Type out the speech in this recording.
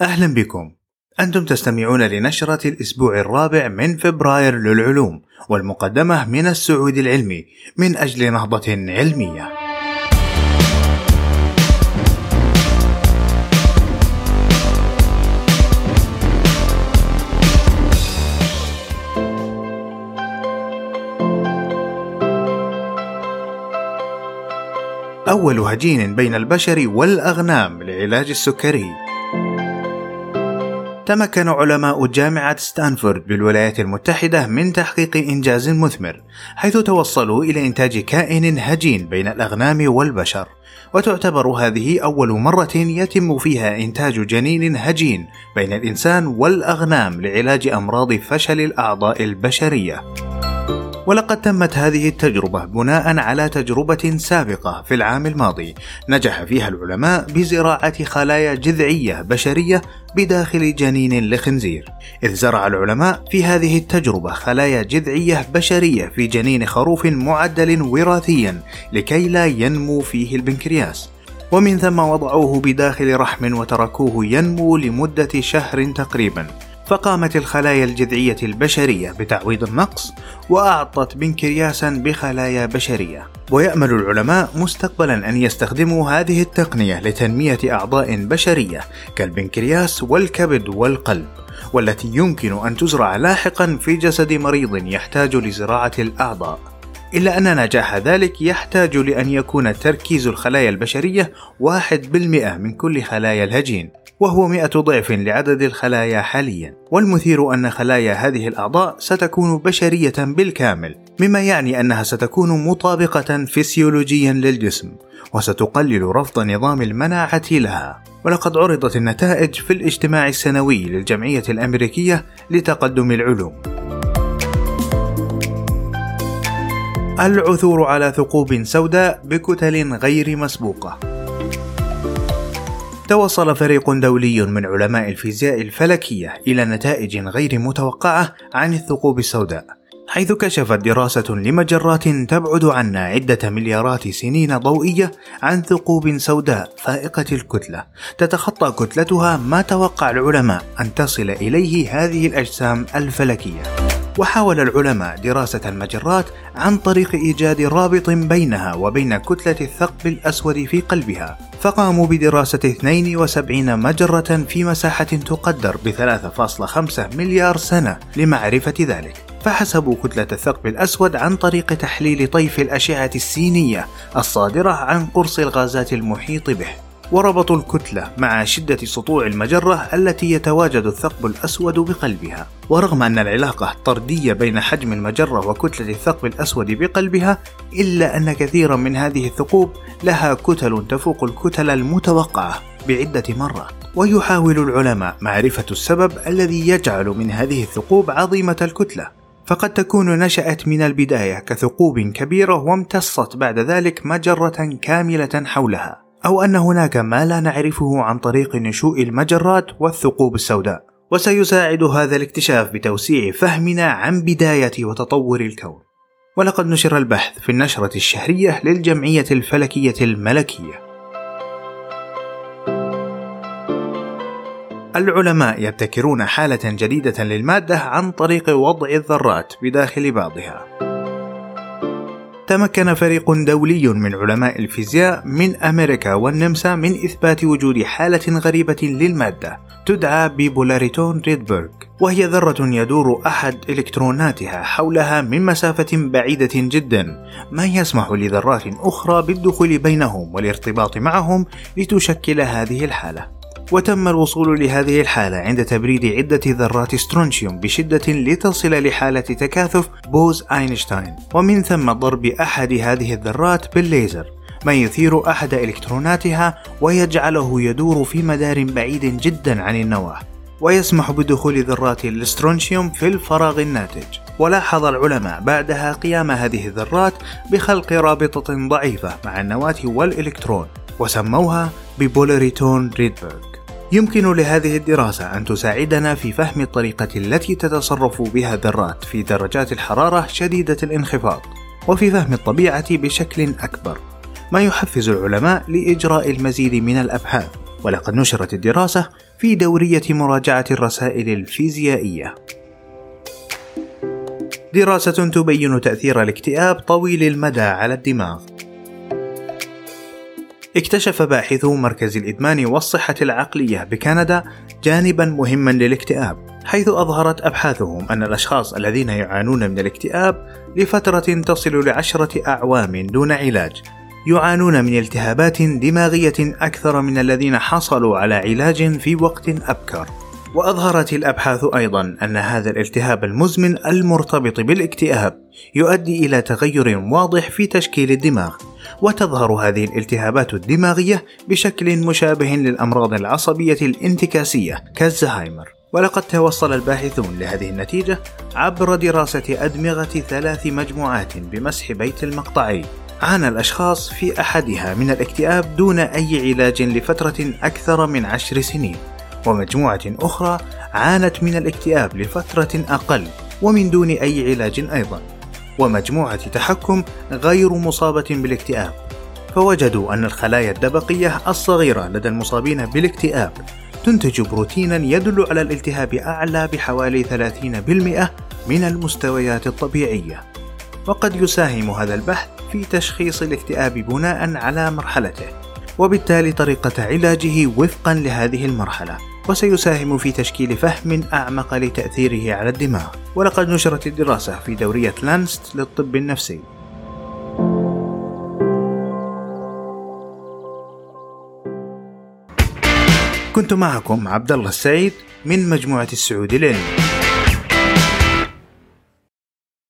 أهلا بكم. أنتم تستمعون لنشرة الأسبوع الرابع من فبراير للعلوم والمقدمة من السعود العلمي من أجل نهضة علمية. أول هجين بين البشر والأغنام لعلاج السكري. تمكن علماء جامعة ستانفورد بالولايات المتحدة من تحقيق إنجاز مثمر حيث توصلوا إلى إنتاج كائن هجين بين الأغنام والبشر. وتعتبر هذه أول مرة يتم فيها إنتاج جنين هجين بين الإنسان والأغنام لعلاج أمراض فشل الأعضاء البشرية. ولقد تمت هذه التجربة بناء على تجربة سابقة في العام الماضي نجح فيها العلماء بزراعة خلايا جذعية بشرية بداخل جنين لخنزير. إذ زرع العلماء في هذه التجربة خلايا جذعية بشرية في جنين خروف معدل وراثيا لكي لا ينمو فيه البنكرياس. ومن ثم وضعوه بداخل رحم وتركوه ينمو لمدة شهر تقريبا. فقامت الخلايا الجذعية البشرية بتعويض النقص وأعطت بنكرياسا بخلايا بشرية. ويأمل العلماء مستقبلا أن يستخدموا هذه التقنية لتنمية أعضاء بشرية كالبنكرياس والكبد والقلب والتي يمكن أن تزرع لاحقا في جسد مريض يحتاج لزراعة الأعضاء. إلا أن نجاح ذلك يحتاج لأن يكون تركيز الخلايا البشرية واحد بالمئة من كل خلايا الهجين. وهو مئة ضعف لعدد الخلايا حاليا. والمثير أن خلايا هذه الأعضاء ستكون بشرية بالكامل مما يعني أنها ستكون مطابقة فسيولوجيا للجسم وستقلل رفض نظام المناعة لها. ولقد عرضت النتائج في الاجتماع السنوي للجمعية الأمريكية لتقدم العلوم. العثور على ثقوب سوداء بكتل غير مسبوقة. توصل فريق دولي من علماء الفيزياء الفلكية إلى نتائج غير متوقعة عن الثقوب السوداء حيث كشفت دراسة لمجرات تبعد عنا عدة مليارات سنين ضوئية عن ثقوب سوداء فائقة الكتلة تتخطى كتلتها ما توقع العلماء أن تصل إليه هذه الأجسام الفلكية. وحاول العلماء دراسة المجرات عن طريق إيجاد رابط بينها وبين كتلة الثقب الأسود في قلبها. فقاموا بدراسة 72 مجرة في مساحة تقدر ب 3.5 مليار سنة لمعرفة ذلك. فحسبوا كتلة الثقب الأسود عن طريق تحليل طيف الأشعة السينية الصادرة عن قرص الغازات المحيط به. وربطوا الكتلة مع شدة سطوع المجرة التي يتواجد الثقب الأسود بقلبها. ورغم أن العلاقة طردية بين حجم المجرة وكتلة الثقب الأسود بقلبها إلا أن كثيرا من هذه الثقوب لها كتل تفوق الكتل المتوقعة بعدة مرات. ويحاول العلماء معرفة السبب الذي يجعل من هذه الثقوب عظيمة الكتلة. فقد تكون نشأت من البداية كثقوب كبيرة وامتصت بعد ذلك مجرة كاملة حولها. أو أن هناك ما لا نعرفه عن طريق نشوء المجرات والثقوب السوداء. وسيساعد هذا الاكتشاف بتوسيع فهمنا عن بداية وتطور الكون. ولقد نشر البحث في النشرة الشهرية للجمعية الفلكية الملكية. العلماء يبتكرون حالة جديدة للمادة عن طريق وضع الذرات بداخل بعضها. تمكن فريق دولي من علماء الفيزياء من أمريكا والنمسا من إثبات وجود حالة غريبة للمادة تدعى ببولاريتون ريدبرغ وهي ذرة يدور أحد إلكتروناتها حولها من مسافة بعيدة جدا ما يسمح لذرات أخرى بالدخول بينهم والارتباط معهم لتشكل هذه الحالة. وتم الوصول لهذه الحالة عند تبريد عدة ذرات سترونشيوم بشدة لتصل لحالة تكاثف بوز أينشتاين. ومن ثم ضرب أحد هذه الذرات بالليزر ما يثير أحد إلكتروناتها ويجعله يدور في مدار بعيد جدا عن النواة. ويسمح بدخول ذرات الاسترونشيوم في الفراغ الناتج. ولاحظ العلماء بعدها قيام هذه الذرات بخلق رابطة ضعيفة مع النواة والإلكترون وسموها ببولاريتون ريدبرغ. يمكن لهذه الدراسة أن تساعدنا في فهم الطريقة التي تتصرف بها الذرات في درجات الحرارة شديدة الانخفاض، وفي فهم الطبيعة بشكل أكبر، ما يحفز العلماء لإجراء المزيد من الأبحاث، ولقد نشرت الدراسة في دورية مراجعة الرسائل الفيزيائية. دراسة تبين تأثير الاكتئاب طويل المدى على الدماغ. اكتشف باحثو مركز الإدمان والصحة العقلية بكندا جانبا مهما للاكتئاب حيث أظهرت أبحاثهم أن الأشخاص الذين يعانون من الاكتئاب لفترة تصل لعشرة أعوام دون علاج يعانون من التهابات دماغية أكثر من الذين حصلوا على علاج في وقت أبكر. وأظهرت الأبحاث أيضا أن هذا الالتهاب المزمن المرتبط بالاكتئاب يؤدي إلى تغير واضح في تشكيل الدماغ، وتظهر هذه الالتهابات الدماغية بشكل مشابه للأمراض العصبية الانتكاسية كالزهايمر. ولقد توصل الباحثون لهذه النتيجة عبر دراسة أدمغة ثلاث مجموعات بمسح بيت المقطعي. عانى الأشخاص في أحدها من الاكتئاب دون أي علاج لفترة أكثر من عشر سنين. ومجموعة أخرى عانت من الاكتئاب لفترة أقل ومن دون أي علاج أيضا. ومجموعة تحكم غير مصابة بالاكتئاب. فوجدوا أن الخلايا الدبقية الصغيرة لدى المصابين بالاكتئاب تنتج بروتينا يدل على الالتهاب أعلى بحوالي 30% من المستويات الطبيعية. وقد يساهم هذا البحث في تشخيص الاكتئاب بناء على مرحلته وبالتالي طريقة علاجه وفقا لهذه المرحلة. وسيساهم في تشكيل فهم أعمق لتأثيره على الدماغ. ولقد نشرت الدراسة في دورية لانست للطب النفسي. كنت معكم عبد الله السعيد من مجموعة السعود العلمي.